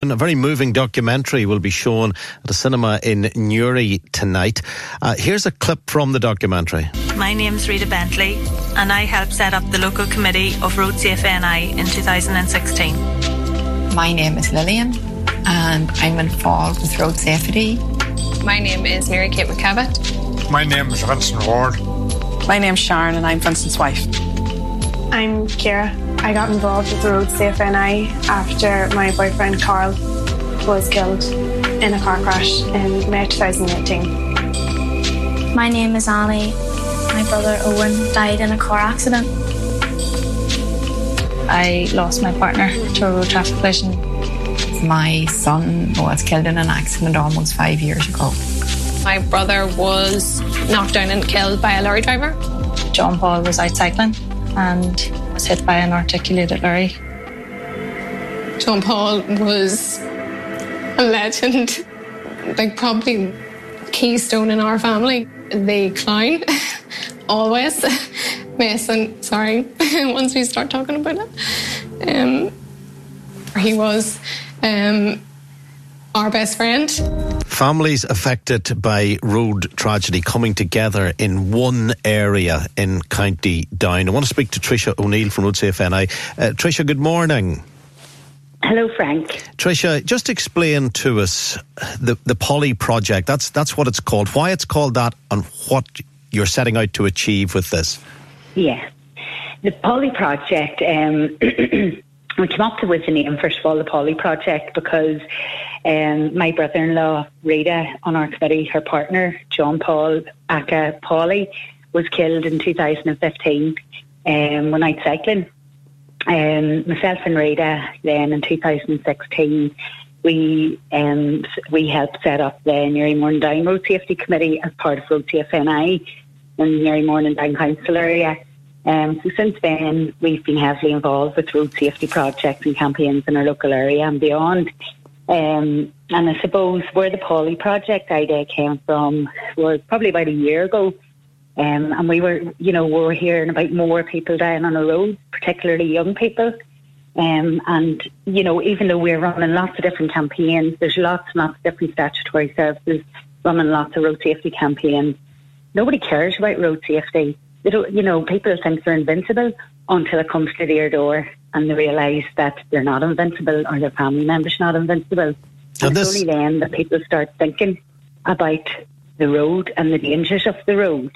A very moving documentary will be shown at a cinema in Newry tonight. Uh, here's a clip from the documentary. My name's Rita Bentley, and I helped set up the local committee of Road Safe NI in 2016. My name is Lillian, and I'm involved with road safety. My name is Mary Kate McCavitt. My name is Vincent Ward. My name's Sharon, and I'm Vincent's wife. I'm Kira. I got involved with the Road Safe NI after my boyfriend Carl was killed in a car crash in May 2018. My name is Annie. My brother Owen died in a car accident. I lost my partner to a road traffic collision. My son was killed in an accident almost five years ago. My brother was knocked down and killed by a lorry driver. John Paul was out cycling and was hit by an articulated lorry. John Paul was a legend, like probably keystone in our family. The clown, always. Mason, sorry, once we start talking about it. Um, he was um, our best friend. Families affected by road tragedy coming together in one area in County Down. I want to speak to Tricia O'Neill from Road Safe NI. Uh, Tricia, good morning. Hello, Frank. Tricia, just explain to us the the Polly project. That's that's what it's called. Why it's called that, and what you're setting out to achieve with this. Yeah, the Polly project. Um, we came up with the name first of all, the Polly project, because um, my brother-in-law Rita on our committee, her partner John Paul Aka Polly, was killed in 2015 um, when I cycling um, myself and Rita then in 2016 we um, we helped set up the Newry Mourne and Down Road Safety Committee as part of Road Safe NI in the Newry Mourne and Down Council area. Um, so since then, we've been heavily involved with road safety projects and campaigns in our local area and beyond. Um, and I suppose where the Polly project idea came from was probably about a year ago. Um, and we were, you know, we were hearing about more people dying on the road, particularly young people. Um, and, you know, even though we're running lots of different campaigns, there's lots and lots of different statutory services running lots of road safety campaigns. Nobody cares about road safety. They don't, you know, people think they're invincible until it comes to their door and they realise that they're not invincible or their family members not invincible. And, and it's only then that people start thinking about the road and the dangers of the road.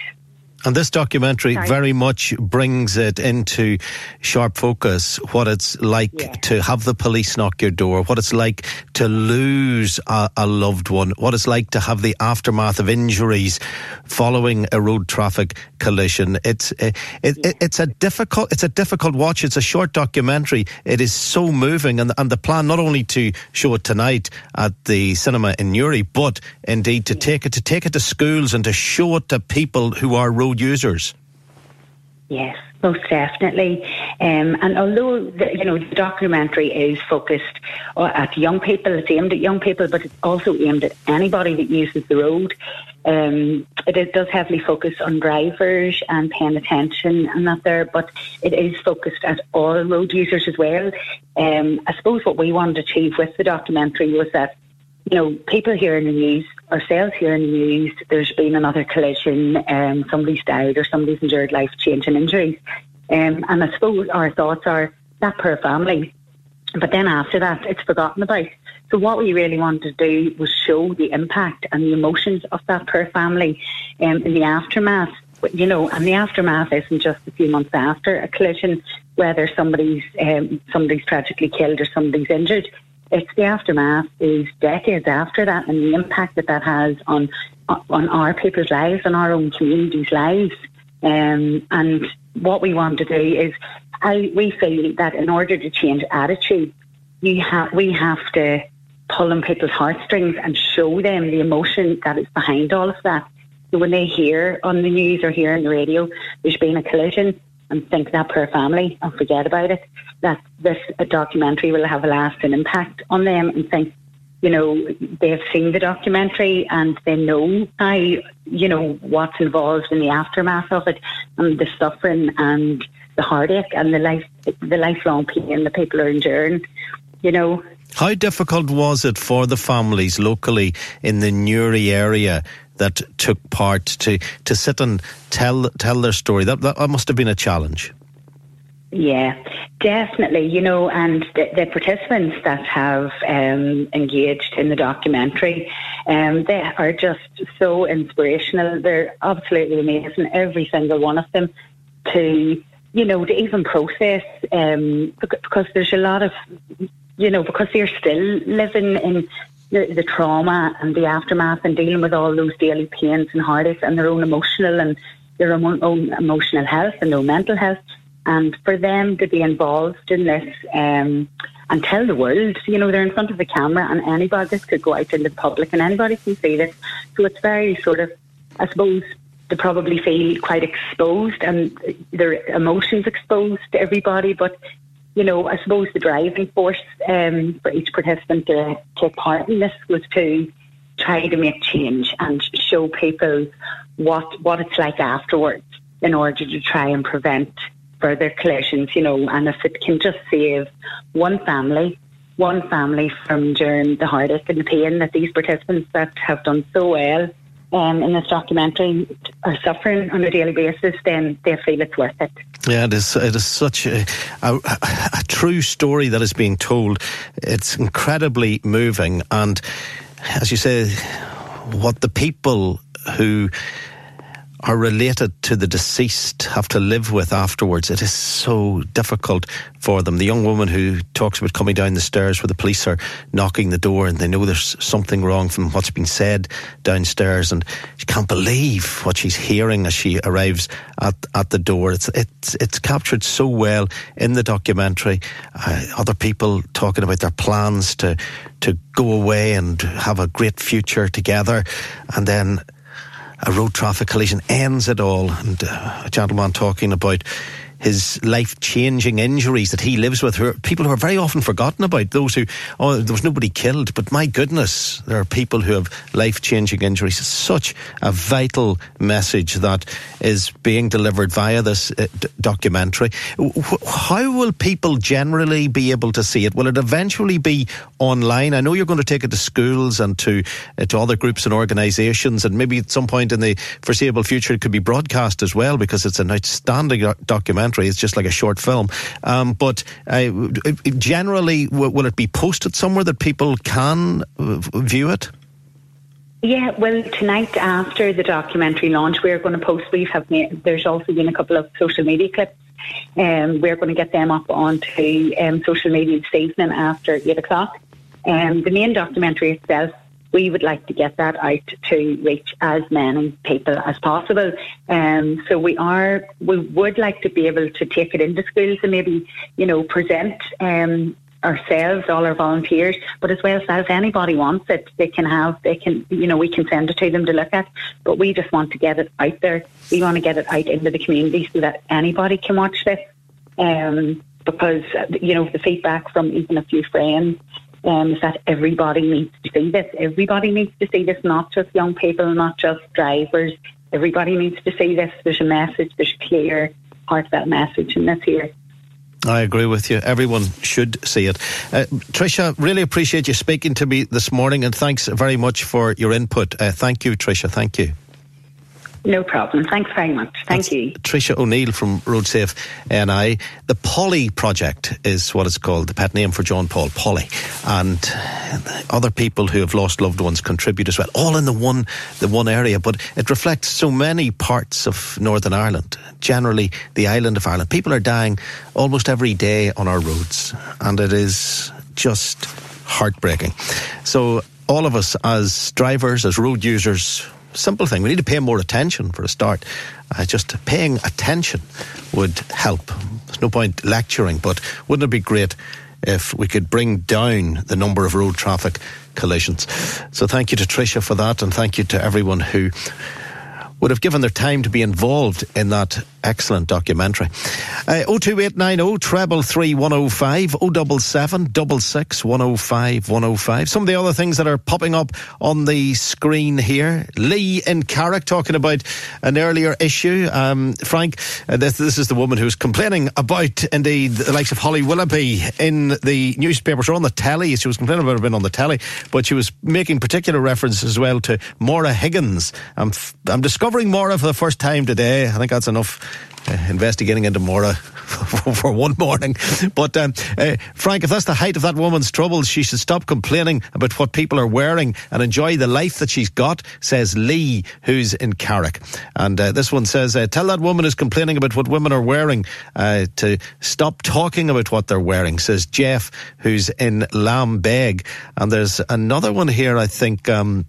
And this documentary Sorry. very much brings it into sharp focus what it's like yeah. to have the police knock your door, what it's like to lose a, a, loved one, what it's like to have the aftermath of injuries following a road traffic collision. It's eh, it, it, it's a difficult it's a difficult watch. It's a short documentary. It is so moving, and and the plan not only to show it tonight at the cinema in Newry, but indeed to take it to take it to schools and to show it to people who are road users. Yes, most definitely. Um, and although the, you know the documentary is focused at young people, it's aimed at young people, but it's also aimed at anybody that uses the road. Um, it, it does heavily focus on drivers and paying attention and that there, but it is focused at all road users as well. Um, I suppose what we wanted to achieve with the documentary was that you know, people hear in the news, ourselves here in the news, there's been another collision, um, somebody's died or somebody's endured life changing injuries. Um, and I suppose our thoughts are that poor family, but then after that, it's forgotten about. So what we really wanted to do was show the impact and the emotions of that poor family um, in the aftermath. You know, and the aftermath isn't just a few months after a collision, whether somebody's um, somebody's tragically killed or somebody's injured. It's the aftermath is decades after that, and the impact that that has on on our people's lives and our own communities' lives. Um, and what we want to do is, I, we feel that in order to change attitude, you have we have to pull on people's heartstrings and show them the emotion that is behind all of that. So when they hear on the news or hear on the radio there's been a collision and think that poor family and forget about it, that this documentary will have a lasting impact on them and think, you know, they've seen the documentary and they know how, you know, what's involved in the aftermath of it and the suffering and the heartache and the life, the lifelong pain that people are enduring, you know. How difficult was it for the families locally in the Newry area that took part to, to sit and tell tell their story? That, that must have been a challenge. Yeah, definitely. You know, and the, the participants that have um, engaged in the documentary, um, they are just so inspirational. They're absolutely amazing, every single one of them, to you know to even process um, because there's a lot of you know, because they're still living in the, the, trauma and the aftermath and dealing with all those daily pains and heartaches and their own emotional and their own, own emotional health and their mental health. And for them to be involved in this um, and tell the world, you know, they're in front of the camera and anybody, this could go out into the public and anybody can see this. So it's very sort of, I suppose, they probably feel quite exposed and their emotions exposed to everybody, but you know, I suppose the driving force um, for each participant to take part in this was to try to make change and show people what what it's like afterwards in order to try and prevent further collisions, you know, and if it can just save one family, one family from during the heartache and the pain that these participants that have done so well um, in this documentary are suffering on a daily basis, then they feel it's worth it. Yeah, it is. It is such a, a, a true story that is being told. It's incredibly moving, and as you say, what the people who are related to the deceased have to live with afterwards. It is so difficult for them. The young woman who talks about coming down the stairs where the police are knocking the door and they know there's something wrong from what's been said downstairs and she can't believe what she's hearing as she arrives at, at the door. It's, it's, it's captured so well in the documentary. Uh, other people talking about their plans to, to go away and have a great future together and then a road traffic collision ends it all. And uh, a gentleman talking about his life changing injuries that he lives with, who are people who are very often forgotten about. Those who, oh, there was nobody killed, but my goodness, there are people who have life changing injuries. It's such a vital message that is being delivered via this uh, documentary. How will people generally be able to see it? Will it eventually be online? I know you're going to take it to schools and to uh, to other groups and organisations, and maybe at some point in the foreseeable future it could be broadcast as well because it's an outstanding documentary documentary. It's just like a short film. Um, but uh, generally, w- will it be posted somewhere that people can uh, view it? Yeah, well, tonight after the documentary launch, we're going to post. We have made, there's also been a couple of social media clips. Um, we're going to get them up onto um, social media this evening after eight o'clock. Um, the main documentary itself we would like to get that out to reach as many people as possible. Um, so we are, we would like to be able to take it into schools and maybe, you know, present um, ourselves, all our volunteers, but as well as that, if anybody wants it, they can have, they can, you know, we can send it to them to look at. But we just want to get it out there. We want to get it out into the community so that anybody can watch this. Um, because you know the feedback from even a few friends um, is that everybody needs to see this. Everybody needs to see this, not just young people, not just drivers. Everybody needs to see this. There's a message, there's a clear, heartfelt message in this here. I agree with you. Everyone should see it. Uh, Tricia, really appreciate you speaking to me this morning and thanks very much for your input. Uh, thank you, Tricia. Thank you. No problem. Thanks very much. Thank That's you. Tricia O'Neill from RoadSafe NI. The Polly Project is what it's called, the pet name for John Paul, Polly. And other people who have lost loved ones contribute as well, all in the one, the one area. But it reflects so many parts of Northern Ireland, generally the island of Ireland. People are dying almost every day on our roads. And it is just heartbreaking. So all of us as drivers, as road users, simple thing. We need to pay more attention for a start. Uh, just paying attention would help. There's no point lecturing, but wouldn't it be great if we could bring down the number of road traffic collisions? So thank you to Tricia for that, and thank you to everyone who would have given their time to be involved in that excellent documentary. Uh, 02890 treble 3105 077 66 105 105. Some of the other things that are popping up on the screen here. Lee in Carrick talking about an earlier issue. Um, Frank, uh, this, this is the woman who's complaining about, indeed, the likes of Holly Willoughby in the newspapers or on the telly. She was complaining about it being on the telly, but she was making particular reference as well to Maura Higgins. I'm, f- I'm discovering Maura for the first time today. I think that's enough investigating into Maura for one morning. But um, uh, Frank, if that's the height of that woman's troubles, she should stop complaining about what people are wearing and enjoy the life that she's got, says Lee, who's in Carrick. And uh, this one says, uh, tell that woman who's complaining about what women are wearing uh, to stop talking about what they're wearing, says Jeff, who's in Lambeg. And there's another one here, I think. Um,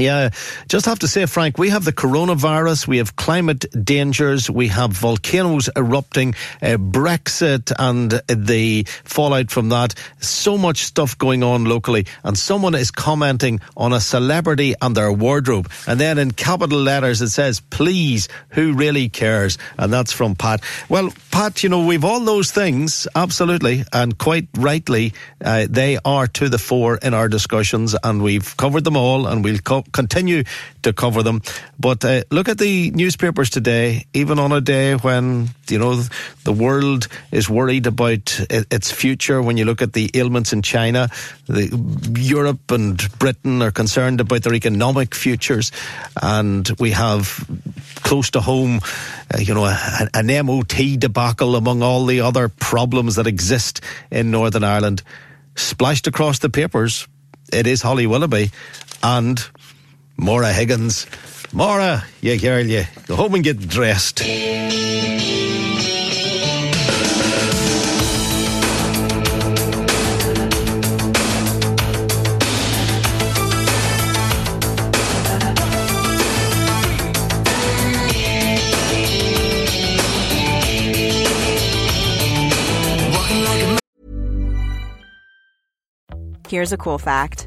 yeah, just have to say, Frank, we have the coronavirus, we have climate dangers, we have volcanoes erupting, uh, Brexit and the fallout from that. So much stuff going on locally, and someone is commenting on a celebrity and their wardrobe. And then in capital letters it says, please, who really cares? And that's from Pat. Well, Pat, you know, we've all those things, absolutely, and quite rightly, uh, they are to the fore in our discussions, and we've covered them all, and we'll co- continue to cover them. But uh, look at the newspapers today, even on a day when, you know, the world is worried about its future. When you look at the ailments in China, the, Europe and Britain are concerned about their economic futures. And we have close to home, uh, you know, a, an MOT debacle among all the other problems that exist in Northern Ireland. Splashed across the papers, it is Holly Willoughby and Maura Higgins. Maura, you girl, you go home and get dressed. Here's a cool fact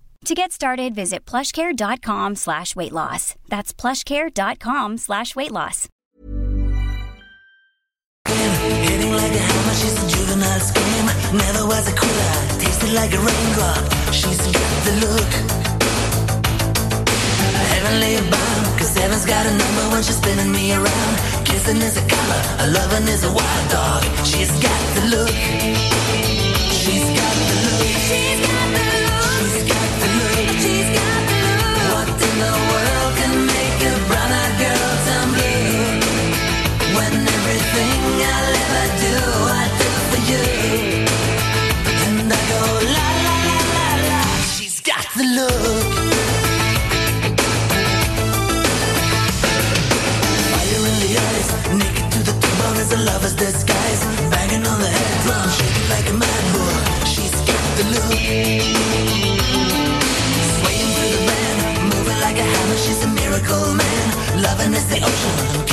To get started, visit plushcare.com slash weight loss. That's plushcare.com slash weight loss. Hitting like a hammer, she's a juvenile scam. Never was a quitter, tasted like a raindrop. She's got the look. Heavenly cause heaven's got a number when she's spinning me around. Kissing is a color, a loving is a wild dog. She's got the look. She's got look. Fire in the eyes, naked to the bone as a lover's disguise. Banging on the head drum, shaking like a mad bull. She's got the look. Swaying through the band, moving like a hammer. She's a miracle man. Loving is the ocean.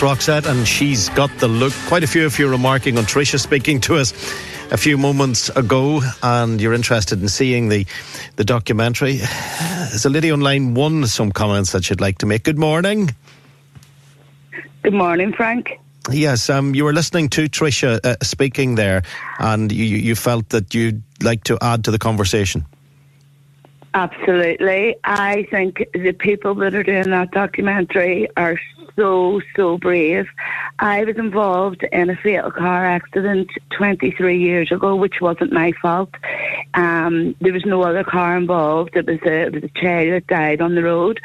That's Roxette, and she's got the look. Quite a few of you remarking on Tricia speaking to us a few moments ago, and you're interested in seeing the, the documentary. There's a lady on line one, some comments that you'd like to make. Good morning. Good morning, Frank. Yes, um, you were listening to Tricia uh, speaking there, and you, you felt that you'd like to add to the conversation. Absolutely. I think the people that are doing that documentary are so, so brave. I was involved in a fatal car accident 23 years ago, which wasn't my fault. Um, there was no other car involved. It was a, it was a child that died on the road.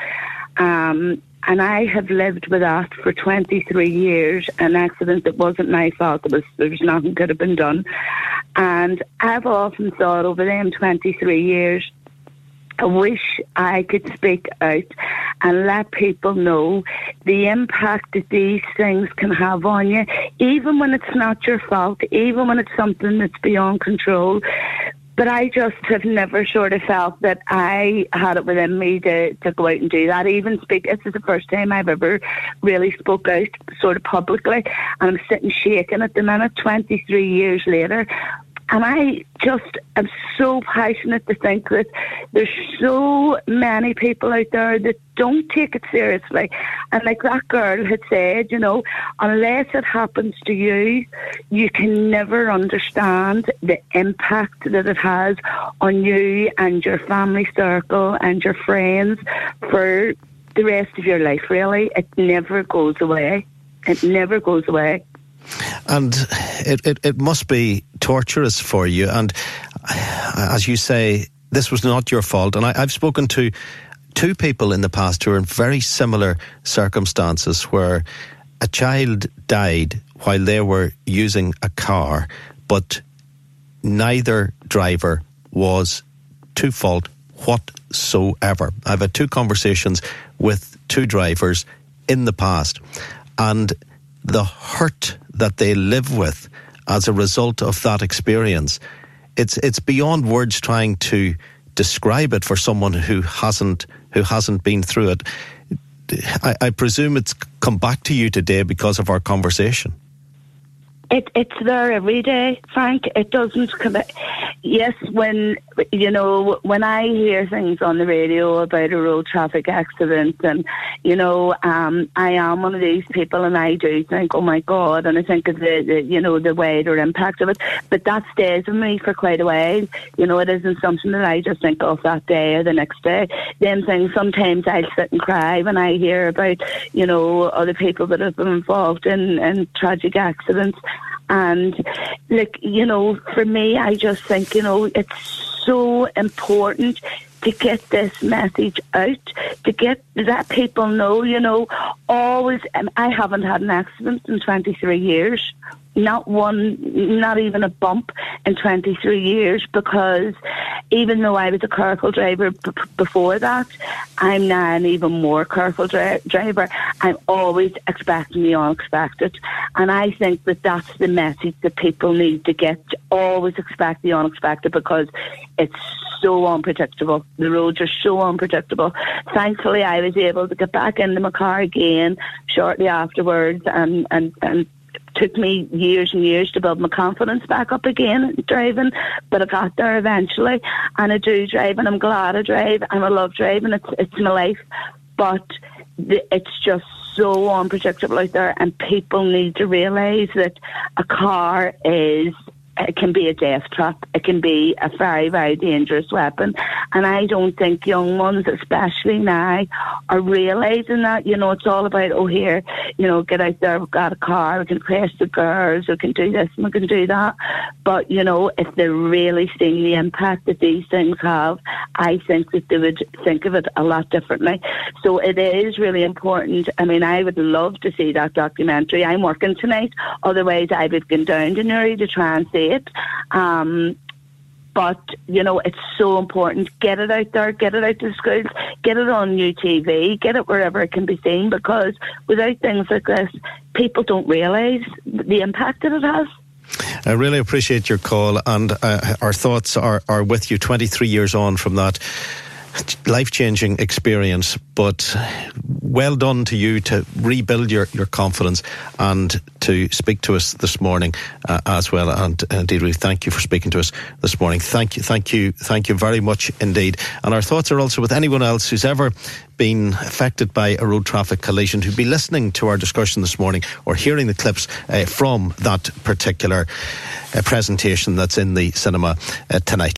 Um, and I have lived with that for 23 years. An accident that wasn't my fault. It was, there was nothing could have been done. And I've often thought over them 23 years, I wish I could speak out and let people know the impact that these things can have on you, even when it's not your fault, even when it's something that's beyond control. But I just have never sort of felt that I had it within me to, to go out and do that. Even speak, this is the first time I've ever really spoke out sort of publicly. And I'm sitting shaking at the minute, 23 years later. And I just am so passionate to think that there's so many people out there that don't take it seriously. And like that girl had said, you know, unless it happens to you, you can never understand the impact that it has on you and your family circle and your friends for the rest of your life, really. It never goes away. It never goes away and it, it, it must be torturous for you. And as you say, this was not your fault. And I, I've spoken to two people in the past who are in very similar circumstances where a child died while they were using a car, but neither driver was to fault whatsoever. I've had two conversations with two drivers in the past, and the hurt that they live with as a result of that experience, it's it's beyond words trying to describe it for someone who hasn't who hasn't been through it. I, I presume it's come back to you today because of our conversation. It, it's there every day, Frank. It doesn't come. Yes, when you know when I hear things on the radio about a road traffic accident, and you know, um, I am one of these people, and I do think, oh my god, and I think of the, the you know the wider impact of it. But that stays with me for quite a while. You know, it isn't something that I just think of that day or the next day. Then things sometimes I sit and cry when I hear about you know other people that have been involved in in tragic accidents. And like, you know, for me, I just think, you know, it's so important to get this message out, to get that people know, you know, always, um, I haven't had an accident in 23 years not one, not even a bump in 23 years because even though I was a careful driver b- before that, I'm now an even more careful dri- driver. I'm always expecting the unexpected. And I think that that's the message that people need to get. Always expect the unexpected because it's so unpredictable. The roads are so unpredictable. Thankfully, I was able to get back into my car again shortly afterwards and, and, and took me years and years to build my confidence back up again driving, but I got there eventually. And I do drive, and I'm glad I drive, and I love driving. It's it's my life, but the, it's just so unpredictable out there, and people need to realise that a car is it can be a death trap. It can be a very, very dangerous weapon. And I don't think young ones, especially now, are realising that. You know, it's all about, oh, here, you know, get out there, we've got a car, we can crash the girls, we can do this and we can do that. But, you know, if they're really seeing the impact that these things have, I think that they would think of it a lot differently. So it is really important. I mean, I would love to see that documentary. I'm working tonight. Otherwise, I would go down to Newry to try and see it. Um, but you know it's so important. Get it out there, get it out to schools, get it on UTV, get it wherever it can be seen. Because without things like this, people don't realise the impact that it has. I really appreciate your call, and uh, our thoughts are, are with you 23 years on from that life changing experience, but well done to you to rebuild your, your confidence and to speak to us this morning uh, as well. And uh, indeed, we thank you for speaking to us this morning. Thank you, thank you, thank you very much indeed. And our thoughts are also with anyone else who's ever been affected by a road traffic collision who'd be listening to our discussion this morning or hearing the clips uh, from that particular uh, presentation that's in the cinema uh, tonight.